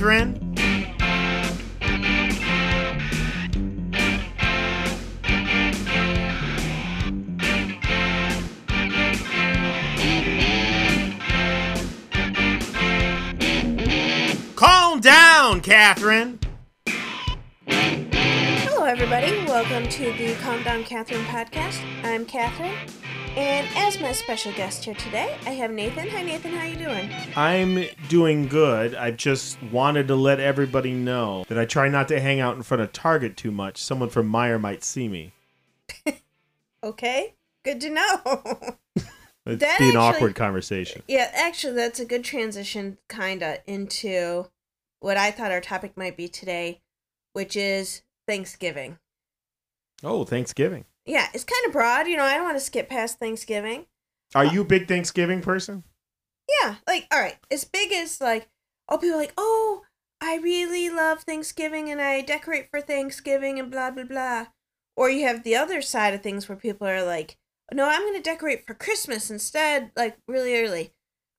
Catherine. Calm down, Catherine. Hello, everybody. Welcome to the Calm Down Catherine podcast. I'm Catherine, and as my special guest here today, I have Nathan. Hi, Nathan. How you doing? I'm doing good. I just wanted to let everybody know that I try not to hang out in front of Target too much. Someone from Meijer might see me. Okay. Good to know. It'd That be an actually- awkward conversation. yeah, actually, that's a good transition, kinda, into what I thought our topic might be today, which is Thanksgiving. Oh, Thanksgiving. Yeah, it's kind of broad. You know, I don't want to skip past Thanksgiving. Are uh, you a big Thanksgiving person? Yeah, like all right, as big as like oh people are like oh I really love Thanksgiving and I decorate for Thanksgiving and blah blah blah, or you have the other side of things where people are like no I'm gonna decorate for Christmas instead like really early.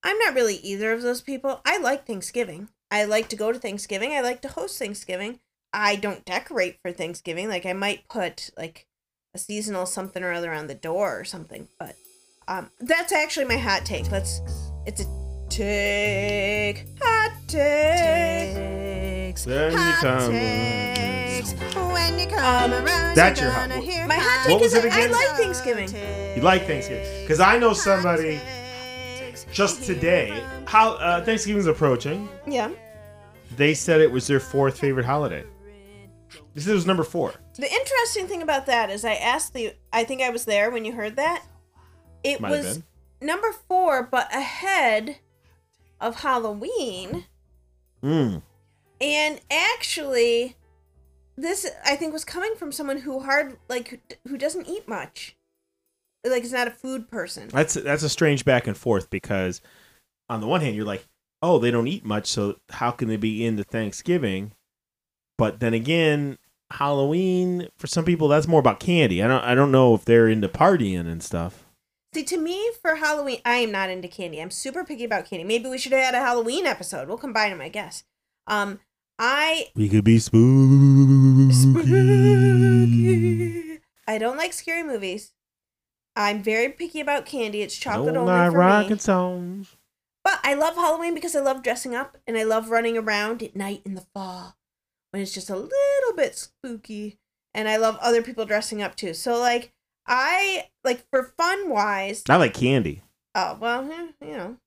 I'm not really either of those people. I like Thanksgiving. I like to go to Thanksgiving. I like to host Thanksgiving. I don't decorate for Thanksgiving. Like I might put like a seasonal something or other on the door or something, but um, that's actually my hot take. Let's. It's a take. Hot takes. Then you hot come- takes. When you come Um, around, That's you're your hot- gonna what- hear My hot what take was is it that I like Thanksgiving. You like Thanksgiving? Because I know somebody just today. How uh, Thanksgiving's approaching. Yeah. They said it was their fourth favorite holiday. This was number four. The interesting thing about that is I asked the. I think I was there when you heard that. It Might was number four, but ahead of Halloween. Mm. And actually, this I think was coming from someone who hard like who doesn't eat much, like is not a food person. That's that's a strange back and forth because on the one hand you're like, oh, they don't eat much, so how can they be into Thanksgiving? But then again, Halloween for some people that's more about candy. I don't I don't know if they're into partying and stuff. See, to me, for Halloween, I am not into candy. I'm super picky about candy. Maybe we should have had a Halloween episode. We'll combine them, I guess. Um, I We could be spooky. I don't like scary movies. I'm very picky about candy. It's chocolate No only for rocking me. songs. But I love Halloween because I love dressing up and I love running around at night in the fall when it's just a little bit spooky. And I love other people dressing up too. So like I like for fun wise, I like candy. oh well, eh, you know,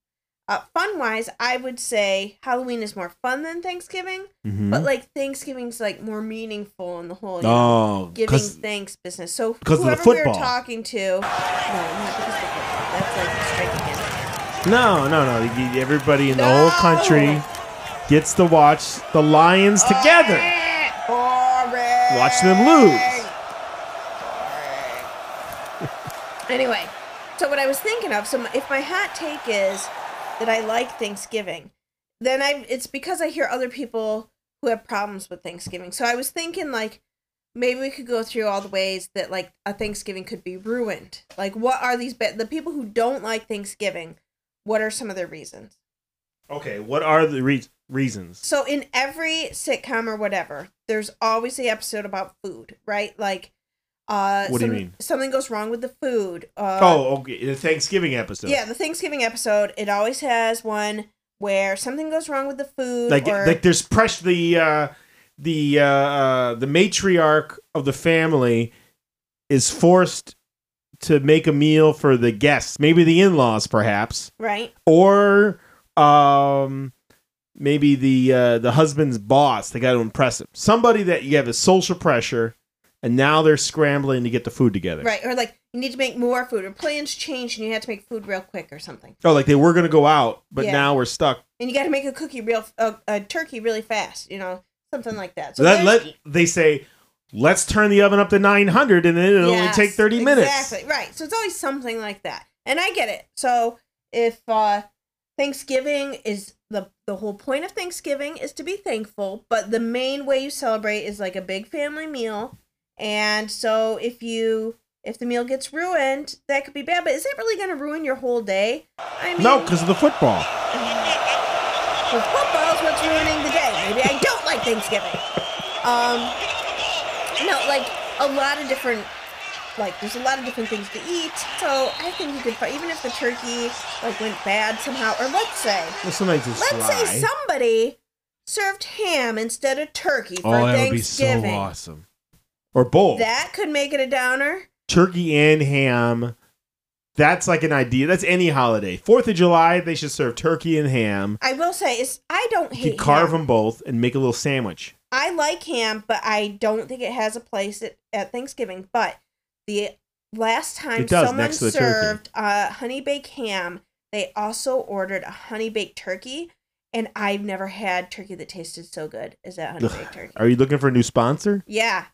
uh, fun wise, I would say Halloween is more fun than Thanksgiving. Mhm. But like Thanksgiving's like more meaningful in the whole you know, oh, giving thanks business. So because of the whoever we were talking to, no, not because of football. That's like a strike against. No, no, no. Everybody in the whole country gets to watch the Lions together. Watch them lose. Anyway, so what I was thinking of, so if my hot take is that I like Thanksgiving, then I it's because I hear other people who have problems with Thanksgiving. So I was thinking like maybe we could go through all the ways that like a Thanksgiving could be ruined. Like what are these be- the people who don't like Thanksgiving? What are some of their reasons? Okay, what are the re- reasons? So in every sitcom or whatever, there's always the episode about food, right? Like uh What do you mean? Something goes wrong with the food. Uh, oh, okay, the Thanksgiving episode. Yeah, the Thanksgiving episode, it always has one where something goes wrong with the food like or like there's pressure. The uh, the uh, uh, the matriarch of the family is forced to make a meal for the guests, maybe the in-laws, perhaps, right? or um, maybe the uh, the husband's boss. They got to impress him. Somebody that you have a social pressure, and now they're scrambling to get the food together. Right. Or like you need to make more food or plans change and you have to make food real quick or something. Oh, like they were gonna go out, but Yeah. now we're stuck. And you got to make a cookie real a, a turkey really fast, you know, something like that. So let, let they say, let's turn the oven up to 900, and then it'll only take 30 minutes. Exactly. Right. So it's always something like that. And I get it. So if uh Thanksgiving is the the whole point of Thanksgiving is to be thankful, but the main way you celebrate is like a big family meal. And so if you if the meal gets ruined, that could be bad. But is that really going to ruin your whole day? I mean, No, because of the football. Because football's what's ruining the day. Maybe I don't like Thanksgiving. Um, no, like a lot of different, like there's a lot of different things to eat. So I think you could, fi- even if the turkey like went bad somehow, or let's say, Well, sometimes it's let's dry. say somebody served ham instead of turkey for oh, that would be so Thanksgiving. awesome. Or both. That could make it a downer. Turkey and ham. That's like an idea. That's any holiday. Fourth of July, they should serve turkey and ham. I will say is I don't You hate could carve ham. them both and make a little sandwich. I like ham, but I don't think it has a place at, at Thanksgiving. But the last time does, someone next to the turkey. served a honey baked ham, they also ordered a honey baked turkey, and I've never had turkey that tasted so good as that honey baked turkey. Are you looking for a new sponsor? Yeah.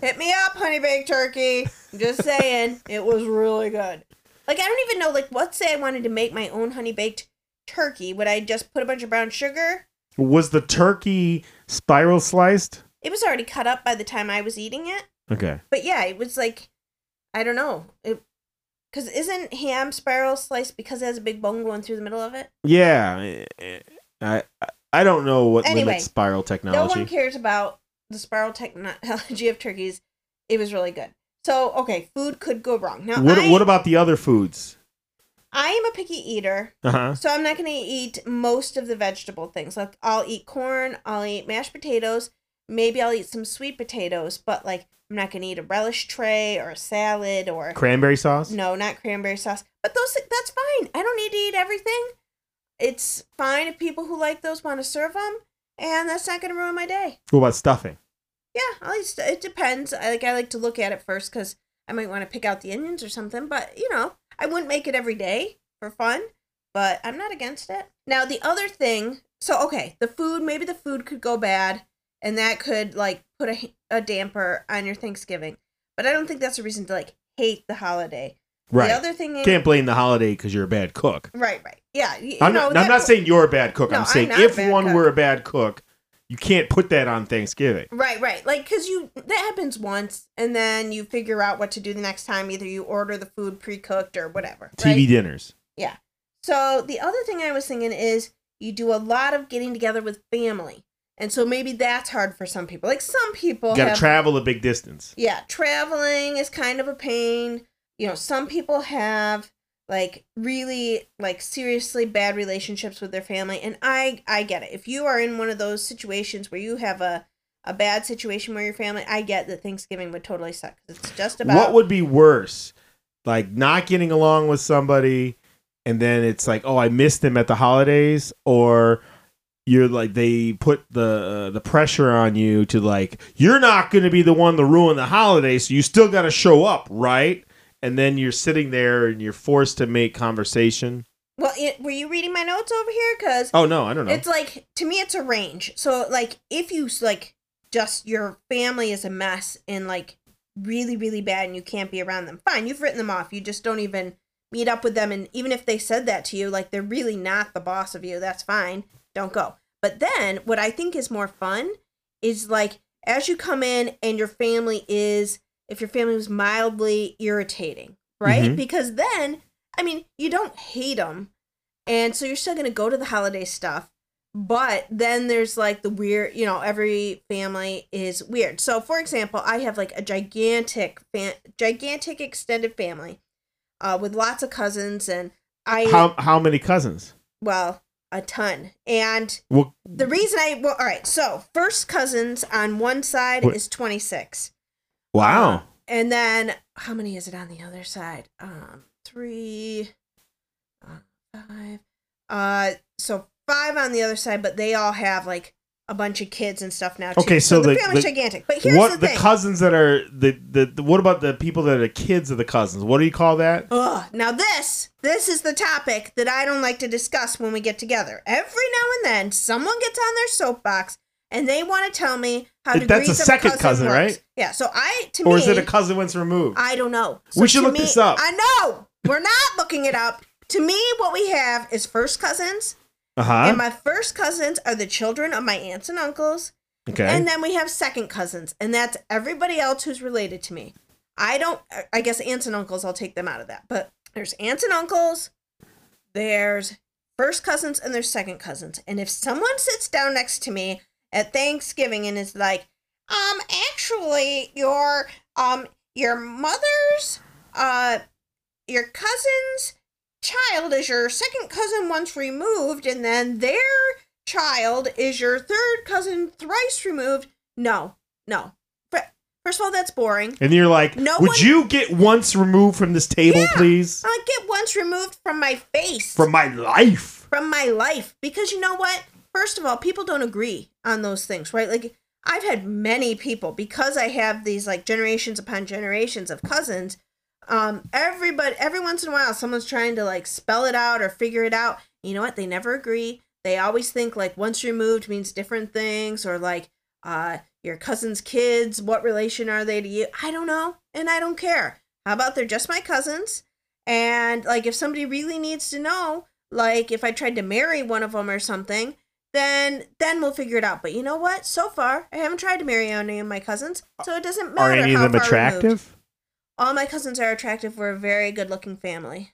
Hit me up, honey baked turkey. I'm just saying, it was really good. Like I don't even know, like let's say I wanted to make my own honey baked turkey. Would I just put a bunch of brown sugar? Was the turkey spiral sliced? It was already cut up by the time I was eating it. Okay. But yeah, it was like I don't know. It because isn't ham spiral sliced because it has a big bone going through the middle of it? Yeah. I I, don't know what Anyway, limits spiral technology. No one cares about the spiral technology of turkeys. It was really good. So okay, food could go wrong. Now what I, what about the other foods? I am a picky eater, Uh huh. so I'm not going to eat most of the vegetable things. Like I'll eat corn, I'll eat mashed potatoes, maybe I'll eat some sweet potatoes, but like I'm not to eat a relish tray or a salad or Cranberry sauce. no, not cranberry sauce. But those that's fine. I don't need to eat everything. It's fine if people who like those want to serve them, and that's not to ruin my day. What about stuffing? Yeah, I'll eat, st- it depends. I like I like to look at it first because I might want to pick out the onions or something. But you know, I wouldn't make it every day for fun. But I'm not against it. Now the other thing, so okay, the food maybe the food could go bad, and that could like put a a damper on your Thanksgiving. But I don't think that's a reason to like hate the holiday. Right. The other thing is Can't blame the holiday because you're a bad cook. right, right, yeah. You I'm, know, not, I'm not saying you're a bad cook. No, I'm I'm saying if one cook. were a bad cook, you can't put that on Thanksgiving. Right, right. Like, because you, that happens once, and then you figure out what to do the next time. Either you order the food pre cooked or whatever. TV right? dinners. Yeah. So, the other thing I was thinking is you do a lot of getting together with family. And so maybe that's hard for some people. Like, some people Got to travel a big distance. yeah, traveling is kind of a pain. You know, some people have like really like seriously bad relationships with their family and I I get it. If you are in one of those situations where you have a a bad situation where your family, I get that Thanksgiving would totally suck. It's just about What would be worse? Like not getting along with somebody and then it's like, "Oh, I missed them at the holidays," or you're like they put the uh, the pressure on you to like, "You're not going to be the one to ruin the holiday, so you still got to show up, right?" And then you're sitting there and you're forced to make conversation. Well, it, were you reading my notes over here? Because Oh no, I don't know. it's like to me, it's a range. So like, if you like, just your family is a mess and like really really bad, and you can't be around them. Fine, you've written them off. You just don't even meet up with them, and even if they said that to you, like they're really not the boss of you. That's fine. Don't go. But then, what I think is more fun is like as you come in and your family is if your family was mildly irritating, right? Mhm. Because then, I mean, you don't hate them, and so you're still gonna go to the holiday stuff. But then there's like the weird, you know, every family is weird. So, for example, I have like a gigantic, fan, gigantic extended family, uh, with lots of cousins, and I how how many cousins? well, a ton. And Well, the reason I well, all right. So first cousins on one side What- is twenty six. wow. And then how many is it on the other side? Um, three, uh, five. Uh, so five on the other side, but they all have like a bunch of kids and stuff now. Too. Okay, so the, the- family's the- gigantic. But here's what the the, cousins that are the, the the what about the people that are the kids of the cousins? What do you call that? Ugh. Now this this is the topic that I don't like to discuss when we get together. Every now and then, someone gets on their soapbox and they want to tell me how to. That's a second cousin, cousin, right? Yeah. So I to Or me, is it a cousin once removed? I don't know. We should look me- this up. I know we're not looking it up. To me, what we have is first cousins, Uh huh. and my first cousins are the children of my aunts and uncles. Okay. And then we have second cousins, and that's everybody else who's related to me. I don't, I guess aunts and uncles, I'll take them out of that. But there's aunts and uncles, there's first cousins and there's second cousins. And if someone sits down next to me at Thanksgiving and is like, um, actually, your um your mother's uh your cousin's child is your second cousin once removed, and then their child is your third cousin thrice removed. No, no. Fir- First of all, that's boring. And you're like, No would one- you get once removed from this table, Yeah. please? I get once removed from my face. From my life. from my life because you know what first of all people don't agree on those things right like i've had many people because i have these like generations upon generations of cousins um everybody every once in a while someone's trying to like spell it out or figure it out you know what they never agree they always think like once removed means different things or like uh your cousin's kids what relation are they to you i don't know and i don't care how about they're just my cousins and like if somebody really needs to know like if I tried to marry one of them or something, then then we'll figure it out. But you know what? So far, I haven't tried to marry any of my cousins, so it doesn't matter. Are any of how them attractive? removed. All my cousins are attractive. We're a very good-looking family.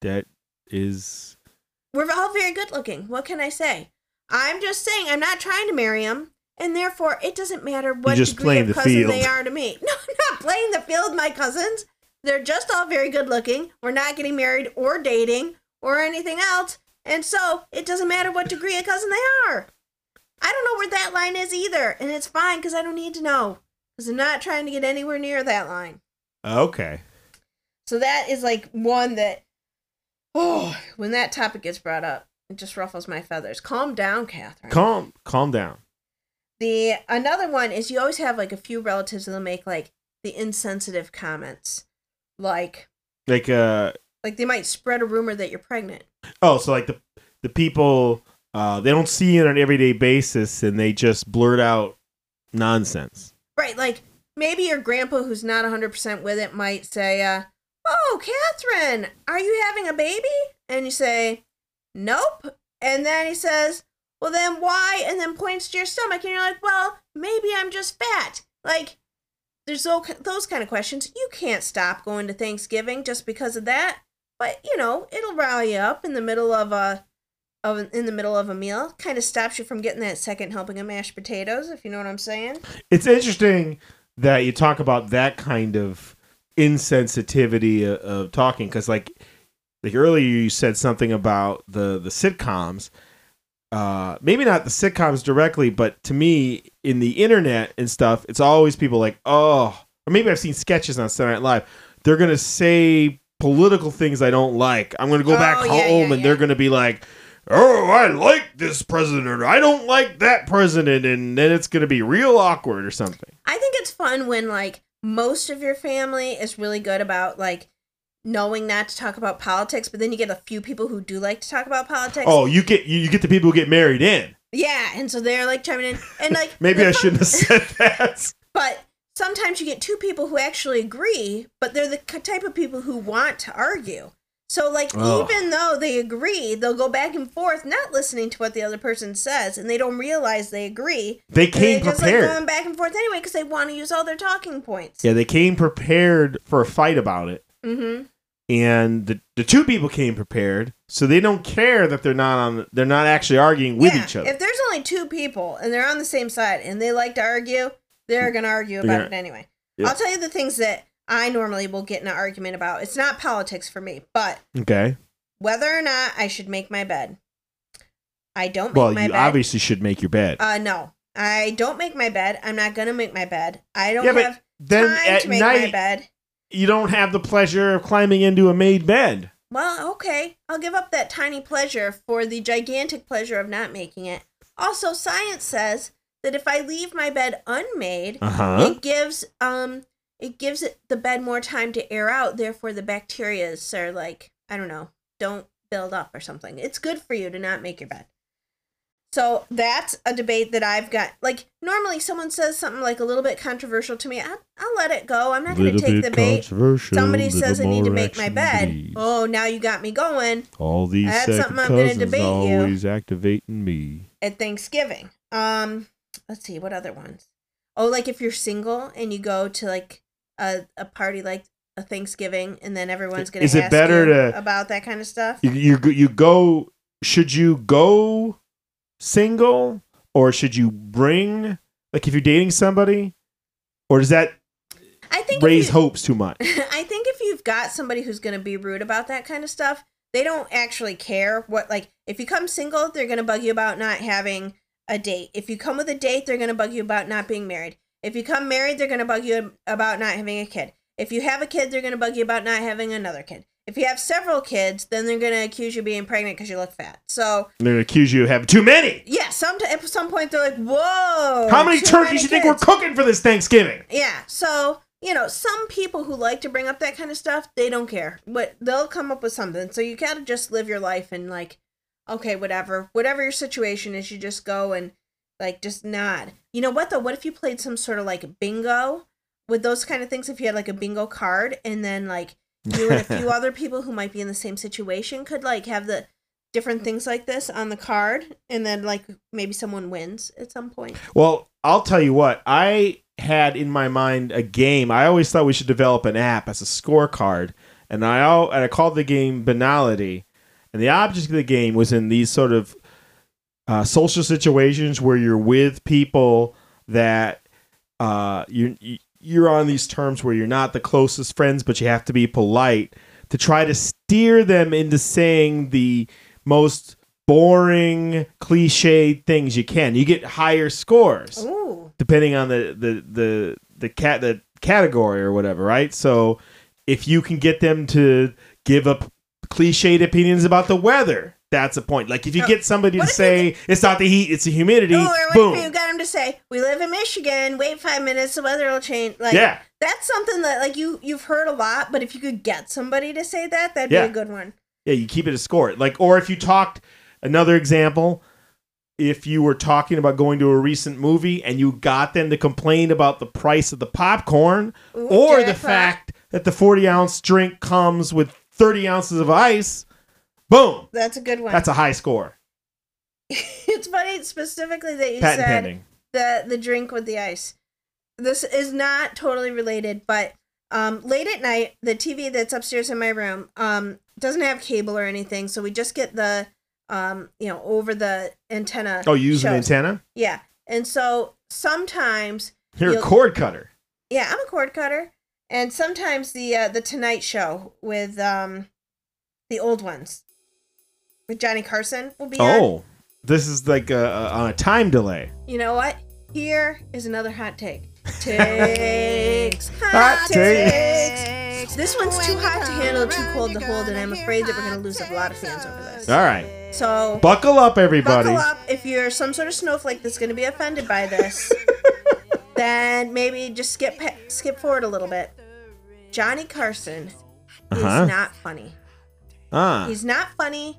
That is. We're all very good-looking. What can I say? I'm just saying I'm not trying to marry them, and therefore it doesn't matter what just degree playing of the cousin field. they are to me. No, I'm not playing the field. My cousins, they're just all very good-looking. We're not getting married or dating or anything else, and so it doesn't matter what degree of cousin they are. I don't know where that line is either, and it's fine because I don't need to know because I'm not trying to get anywhere near that line. Okay. So that is like one that, oh, when that topic gets brought up, it just ruffles my feathers. Calm down, Catherine. Calm, calm down. the another one is you always have like a few relatives that'll make like the insensitive comments, like Like, uh, like they might spread a rumor that you're pregnant. oh, so like the the people uh, they don't see you on an everyday basis, and they just blurt out nonsense. Right, like maybe your grandpa who's not 100% with it might say, uh, Oh, Catherine, are you having a baby? And you say, Nope. And then he says, Well, then why? And then points to your stomach, and you're like, Well, maybe I'm just fat. Like, there's tho- those kind of questions. You can't stop going to Thanksgiving just because of that. But, you know, it'll rile you up in the middle of a. Of, in the middle of a meal, kind of stops you from getting that second helping of mashed potatoes, if you know what I'm saying. It's interesting that you talk about that kind of insensitivity of, of talking because, like, like earlier you said something about the the sitcoms. Uh, maybe not the sitcoms directly, but to me, in the internet and stuff, it's always people like, oh, or maybe I've seen sketches on Saturday Night Live. They're gonna say political things I don't like. I'm gonna go back Oh, home yeah, yeah, and they're gonna be like, oh, I like this president, or I don't like that president, and then it's gonna be real awkward or something. I think it's fun when like most of your family is really good about like knowing not to talk about politics, but then you get a few people who do like to talk about politics. Oh, you get you, get the people who get married in. Yeah, and so they're like chiming in and like Maybe I shouldn't have said that. But sometimes you get two people who actually agree, but they're the type of people who want to argue. So like Oh. even though they agree, they'll go back and forth, not listening to what the other person says, and they don't realize they agree. They came they're just like prepared. going back and forth anyway because they want to use all their talking points. yeah, they came prepared for a fight about it. Mm-hmm. and the, the two people came prepared so they don't care that they're not on they're not actually arguing with Yeah, each other If there's only two people and they're on the same side and they like to argue, they're gonna argue about Yeah. it anyway. Yeah. I'll tell you the things that I normally will get in an argument about. It's not politics for me, but okay whether or not I should make my bed. I don't make well my you bed. obviously should make your bed uh no. I don't make my bed. I'm not gonna make my bed. I don't Yeah, but have then time at to make my bed. you don't have the pleasure of climbing into a made bed Well, okay. I'll give up that tiny pleasure for the gigantic pleasure of not making it. Also, science says that if I leave my bed unmade, uh-huh it gives um it gives it the bed more time to air out, therefore the bacteria are like, I don't know, don't build up or something. It's good for you to not make your bed. So that's a debate that I've got. Like normally, someone says something like a little bit controversial to me. I, I'll let it go. I'm not going to take the bait. Somebody says I need to make my bed. please. Oh, now you got me going all these That's something I'm gonna cousins debate you. always activating me at Thanksgiving. Um, let's see what other ones. Oh, like if you're single and you go to like a a party like a Thanksgiving, and then everyone's gonna. Is it ask better you to- about that kind of stuff? You, you go- you go. Should you go single or should you bring like if you're dating somebody, or does that I think raise you- hopes too much? I think if you've got somebody who's going to be rude about that kind of stuff, they don't actually care what like if you come single, they're going to bug you about not having a date. If you come with a date, they're going to bug you about not being married. If you come married, they're going to bug you about not having a kid. If you have a kid, they're going to bug you about not having another kid. If you have several kids, then they're going to accuse you of being pregnant because you look fat. So, They're gonna accuse you of having too many. yeah, some at some point they're like, "Whoa, How many turkeys you think we're cooking for this Thanksgiving? Yeah. So, you know, some people who like to bring up that kind of stuff, they don't care. But they'll come up with something. So you gotta just live your life and like, okay, whatever. Whatever your situation is, you just go and like just nod. You know what though? What if you played some sort of like bingo with those kind of things? If you had like a bingo card and then like you and a few other people who might be in the same situation could like have the different things like this on the card and then like maybe someone wins at some point. Well, I'll tell you what. I had in my mind a game. I always thought we should develop an app as a scorecard, and I al- and I called the game Banality. And the object of the game was in these sort of uh, social situations where you're with people that uh, you you're on these terms where you're not the closest friends, but you have to be polite to try to steer them into saying the most boring, cliched things you can. You get higher scores Ooh. depending on the the the the cat the category or whatever, right? So if you can get them to give up cliched opinions about the weather, that's a point. Like if you Oh, get somebody to if you say it's not the heat, it's the humidity, Oh, or boom. if you got him to say, "We live in Michigan. Wait five minutes, the weather will change." Like, yeah. that's something that like you you've heard a lot. But if you could get somebody to say that, that'd Yeah. be a good one. Yeah, you keep it a score. Like, or if you talked, another example, if you were talking about going to a recent movie and you got them to complain about the price of the popcorn Ooh, or the fact that the 40 ounce drink comes with 30 ounces of ice, boom, That's a good one. that's a high score. it's funny specifically that you Patent said pending. the the drink with the ice. This is not totally related, but um, late at night, the TV that's upstairs in my room um, doesn't have cable or anything, so we just get the um, you know over the antenna. Oh, you use an shows. antenna? Yeah, and so sometimes You're a cord cutter. Yeah, I'm a cord cutter, and sometimes the uh, the Tonight Show with um the old ones with Johnny Carson will be on. Oh, this is like a, a, on a time delay. You know what? Here is another hot take. Takes Hot takes. This one's too hot to handle, too cold to hold, and I'm afraid that we're gonna lose a lot of fans over this. All right. So Buckle up, everybody. buckle up if you're some sort of snowflake that's gonna be offended by this. then maybe just skip skip forward a little bit. Johnny Carson Uh-huh. is not funny. Ah. He's not funny,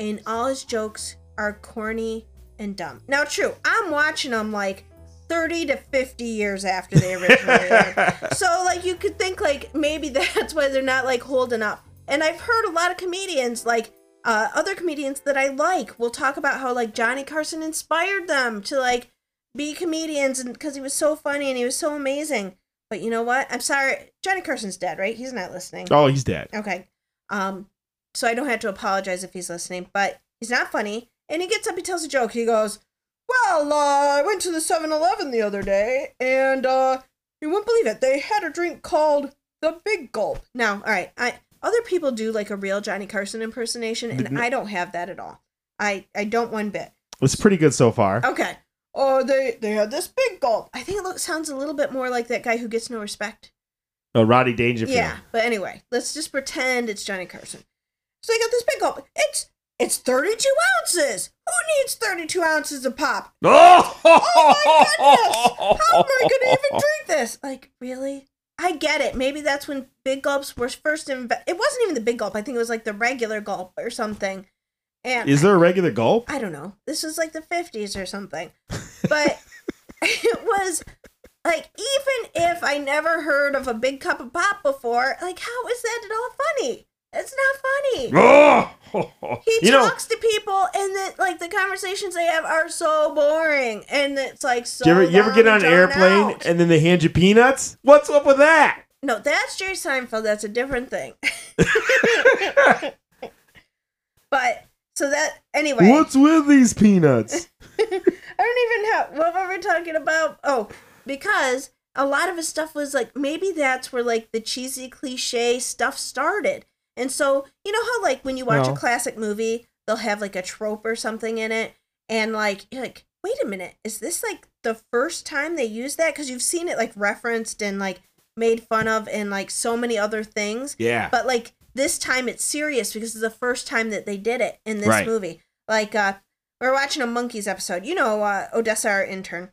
and all his jokes are corny and dumb. Now, true, I'm watching them like 30 to 50 years after they originally aired. So, like, you could think, like, maybe that's why they're not, like, holding up. And I've heard a lot of comedians, like, uh, other comedians that I like, will talk about how, like, Johnny Carson inspired them to, like, be comedians and because he was so funny and he was so amazing. But you know what? I'm sorry. Johnny Carson's dead, right? He's not listening. oh, he's dead. Okay. Um, so I don't have to apologize if he's listening, but he's not funny. And he gets up, he tells a joke. He goes, Well, uh, I went to the 7 Eleven the other day, and uh, you wouldn't believe it. They had a drink called the Big Gulp. Now, all right, I other people do like a real Johnny Carson impersonation, and I don't have that at all. I, I don't one bit. It's pretty good so far. Okay. Oh, they they had this big gulp. I think it looks sounds a little bit more like that guy who gets no respect. Oh, Rodney Dangerfield. Yeah, but anyway, let's just pretend it's Johnny Carson. So they got this big gulp. It's it's 32 ounces. Who needs 32 ounces of pop? Oh, my goodness! How am I gonna even drink this? Like, really? I get it. Maybe that's when big gulps were first invented. It wasn't even the big gulp. I think it was like the regular gulp or something. And Is there a regular gulp? I don't know. This was like the 50s or something. But it was like, even if I never heard of a big cup of pop before, like, how is that at all funny? It's not funny. Oh, He you know, talks to people, and then like the conversations they have are so boring, and it's like so. you ever, you ever get on an airplane out. and then they hand you peanuts? What's up with that? No, that's Jerry Seinfeld. That's a different thing. but so that anyway. What's with these peanuts? I don't even know what were we talking about? Oh, because a lot of his stuff was like maybe that's where like the cheesy cliche stuff started. And so, you know how like when you watch Well- a classic movie, they'll have like a trope or something in it and like you're like, "Wait a minute, is this like the first time they use that?" cuz you've seen it like referenced and like made fun of in like so many other things. Yeah. But like this time it's serious because it's the first time that they did it in this Right. movie. Like uh we're watching a Monkees episode. You know, uh, Odessa, our intern.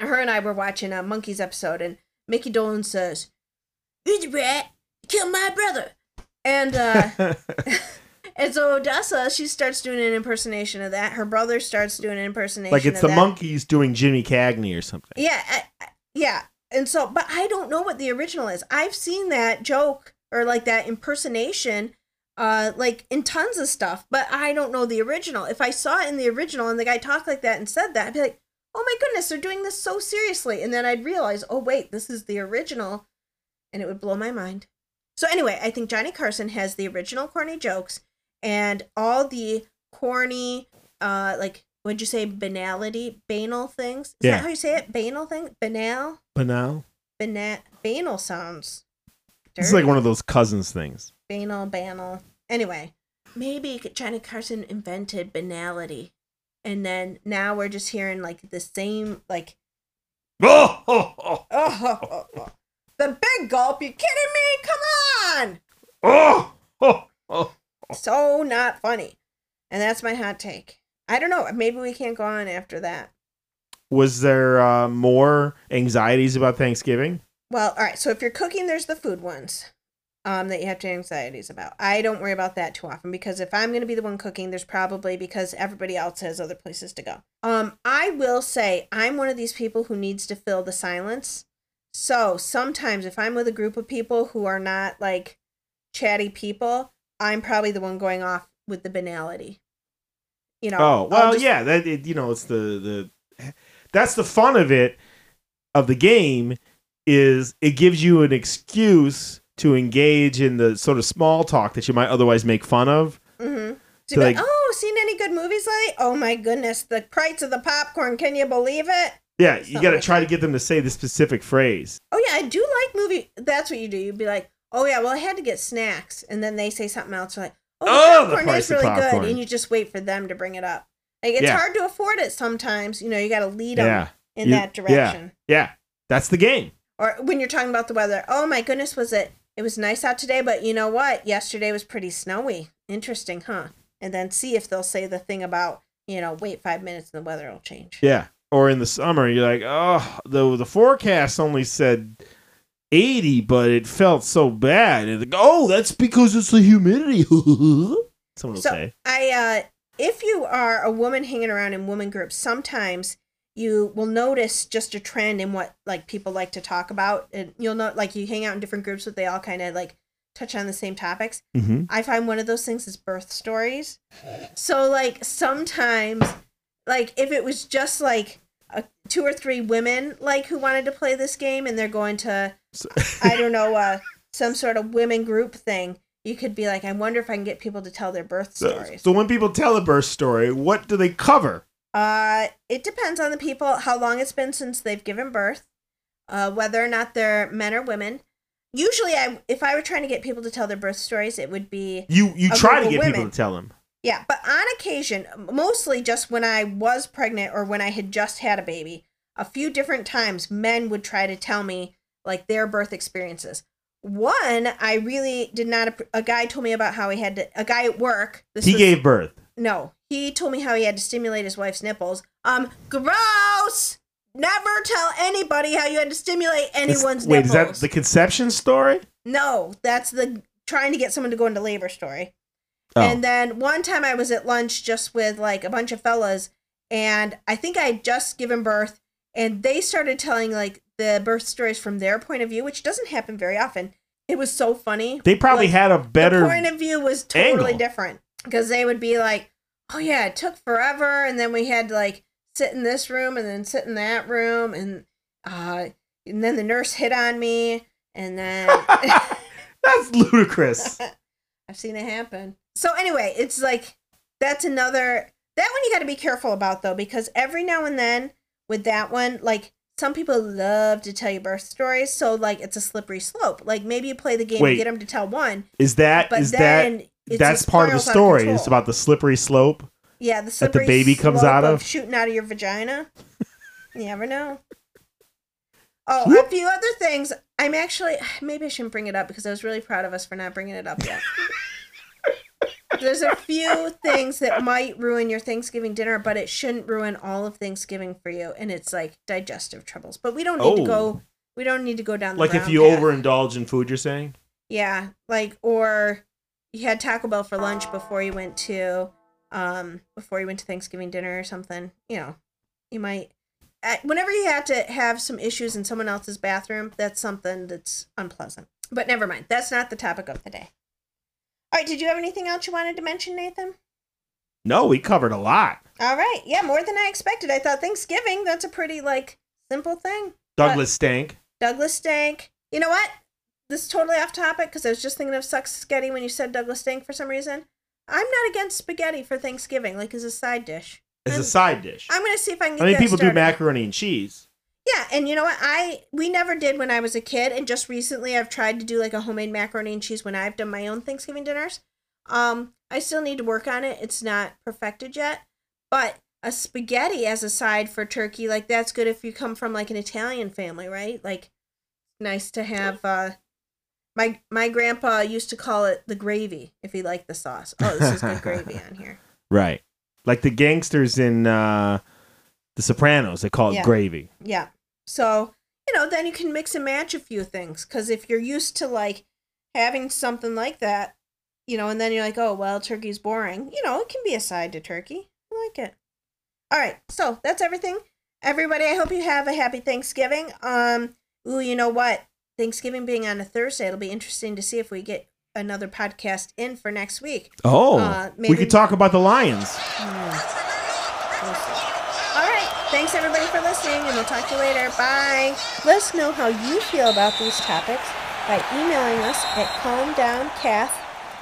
Her and I were watching a Monkees episode, and Mickey Dolenz says, "You're the rat, killed my brother," and uh, and so Odessa she starts doing an impersonation of that. Her brother starts doing an impersonation. like it's the that. Monkees doing Jimmy Cagney or something. Yeah, I, I- yeah. And so, but I don't know what the original is. I've seen that joke or like that impersonation, uh, like in tons of stuff, but I don't know the original. If I saw it in the original and the guy talked like that and said that, I'd be like, oh my goodness, they're doing this so seriously. And then I'd realize, oh wait, this is the original, and it would blow my mind. So anyway, I think Johnny Carson has the original corny jokes and all the corny, uh, like what'd you say, banality, banal things. Is Yeah. that how you say it? Banal thing, banal, Banal. banal, banal sounds. It's like one of those cousins things. banal, banal. Anyway, maybe Johnny Carson invented banality, and then now we're just hearing like the same like Oh, oh, oh, oh, oh, oh. The big gulp. You kidding me? Come on! oh, oh, oh. So not funny, and that's my hot take. I don't know. Maybe we can't go on after that. Was there uh, more anxieties about Thanksgiving? Well, all right. So if you're cooking, there's the food ones um, that you have to anxieties about. I don't worry about that too often because if I'm going to be the one cooking, there's probably because everybody else has other places to go. Um, I will say I'm one of these people who needs to fill the silence. So sometimes if I'm with a group of people who are not like chatty people, I'm probably the one going off with the banality. You know. Oh well, just- yeah. That it, you know, it's the the that's the fun of it of the game is it gives you an excuse to engage in the sort of small talk that you might otherwise make fun of. Mm-hmm. So like, like- oh, seen any good movies lately? Oh my goodness, the price of the popcorn. Can you believe it? Yeah, you got to try to get them to say the specific phrase. Oh yeah, I do like movie. That's what you do. You'd be like, oh yeah, well I had to get snacks, and then they say something else. You're like, oh, the Oh, the popcorn is really popcorn. good, and you just wait for them to bring it up. Like it's Yeah. hard to afford it sometimes. You know, you got to lead them Yeah, in You- that yeah. direction. yeah, that's the game. Or when you're talking about the weather, oh my goodness, was it? It was nice out today, but you know what? Yesterday was pretty snowy. Interesting, huh? And then see if they'll say the thing about you know, wait five minutes and the weather will change. Yeah. Or in the summer, you're like, oh, the the forecast only said eighty, but it felt so bad. And like, oh, that's because it's the humidity. Someone will So say. I, uh, if you are a woman hanging around in woman groups, sometimes you will notice just a trend in what like people like to talk about, and you'll know like you hang out in different groups, but they all kind of like touch on the same topics. Mm-hmm. I find one of those things is birth stories. So like sometimes, like if it was just like a, two or three women like who wanted to play this game, and they're going to I don't know, uh, some sort of women group thing. You could be like, I wonder if I can get people to tell their birth So, stories. so when people tell a birth story, what do they cover? Uh, it depends on the people, how long it's been since they've given birth, uh, whether or not they're men or women. Usually, I if I were trying to get people to tell their birth stories, it would be You you try to get of people to tell them. Yeah. But on occasion, mostly just when I was pregnant or when I had just had a baby, a few different times, men would try to tell me like their birth experiences. One, I really did not. A guy told me about how he had to. A guy at work. This He was- gave birth. No, he told me how he had to stimulate his wife's nipples. Um, gross. Never tell anybody how you had to stimulate anyone's wait, is nipples. that the conception story? no, that's the trying to get someone to go into labor story. Oh. And then one time I was at lunch just with like a bunch of fellas, and I think I had just given birth, and they started telling like the birth stories from their point of view, which doesn't happen very often. It was so funny. They probably Like, had a better. the point of view was totally angle. different because they would be like, "Oh yeah, it took forever," and then we had to like sit in this room and then sit in that room, and uh, and then the nurse hit on me, and then That's ludicrous. I've seen it happen. So anyway, it's like that's another that one you got to be careful about though because every now and then with that one, like some people love to tell you birth stories, so like it's a slippery slope. Like maybe you play the game Wait. and get them to tell one, Is that but is then that it's that's part of the story? control. It's about the slippery slope. yeah the slippery that the baby comes out of? shooting out of your vagina. you never know. Oh, Whoop. a few other things. I'm actually maybe I shouldn't bring it up because I was really proud of us for not bringing it up yet. There's a few things that might ruin your Thanksgiving dinner, but it shouldn't ruin all of Thanksgiving for you. And it's like digestive troubles. But we don't need to Oh. go. We don't need to go down the Like if you path. overindulge in food, you're saying? Yeah, like or you had Taco Bell for lunch before you went to um before you went to Thanksgiving dinner or something. You know, you might uh, whenever you had to have some issues in someone else's bathroom, that's something that's unpleasant. But never mind. That's not the topic of the day. All right, did you have anything else you wanted to mention, Nathan? No, we covered a lot. All right. Yeah, more than I expected. I thought Thanksgiving, that's a pretty like simple thing. Douglas Stank. Douglas Stank. You know what? This is totally off topic because I was just thinking of suck spaghetti when you said Douglas Stank for some reason. I'm not against spaghetti for Thanksgiving, like as a side dish. As a I'm- side dish. I'm gonna see if I can get I mean, people do macaroni and cheese. Yeah, and you know what? I we never did when I was a kid, and just recently I've tried to do like a homemade macaroni and cheese when I've done my own Thanksgiving dinners. Um, I still need to work on it. It's not perfected yet, but a spaghetti as a side for turkey, like that's good if you come from like an Italian family, right? Like, nice to have. uh My my grandpa used to call it the gravy if he liked the sauce. Oh, this is good gravy on here. Right. Like the gangsters in uh, The Sopranos, they call it Yeah. gravy. Yeah. So, you know, then you can mix and match a few things. Because if you're used to like having something like that, you know, and then you're like, oh, well, turkey's boring, you know, it can be a side to turkey. I like it. All right. So that's everything. Everybody, I hope you have a happy Thanksgiving. Um, ooh, you know what? Thanksgiving being on a Thursday, it'll be interesting to see if we get another podcast in for next week. Oh, Uh, we could talk about the Lions. We'll see. All right. Thanks everybody for listening, and we'll talk to you later. Bye. Let us know how you feel about these topics by emailing us at calmdowncath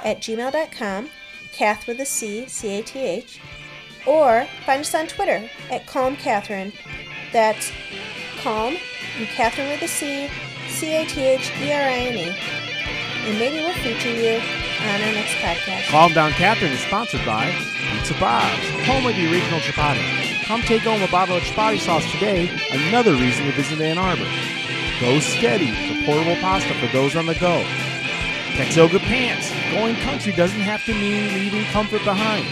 at gmail.com, Cath with a C, C A T H, or find us on Twitter at Calm Catherine. That's Calm and Catherine with a C, C A T H E R I N E. And maybe we'll feature you on our next podcast. Calm Down Catherine is sponsored by Pizza Bob's, home of the original chipati. Come take home a bottle of chipati sauce today, another reason to visit Ann Arbor. Go Steady, the portable pasta for those on the go. Texoga Pants, going country doesn't have to mean leaving comfort behind.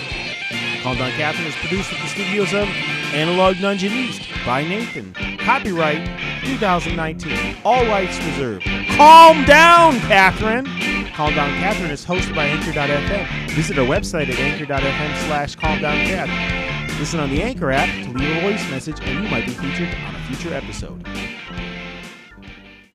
Calm Down Catherine is produced at the studios of Analog Dungeon East by Nathan. Copyright 2019. All rights reserved. Calm down, Catherine! Calm Down Catherine is hosted by Anchor.fm. Visit our website at anchor.fm slash calmdowncat. Listen on the Anchor app to leave a voice message, and you might be featured on a future episode.